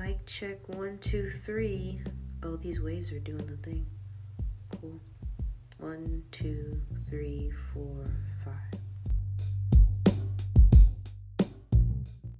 Mic check one, two, three. Oh, these waves are doing the thing. Cool. One, two, three, four, five.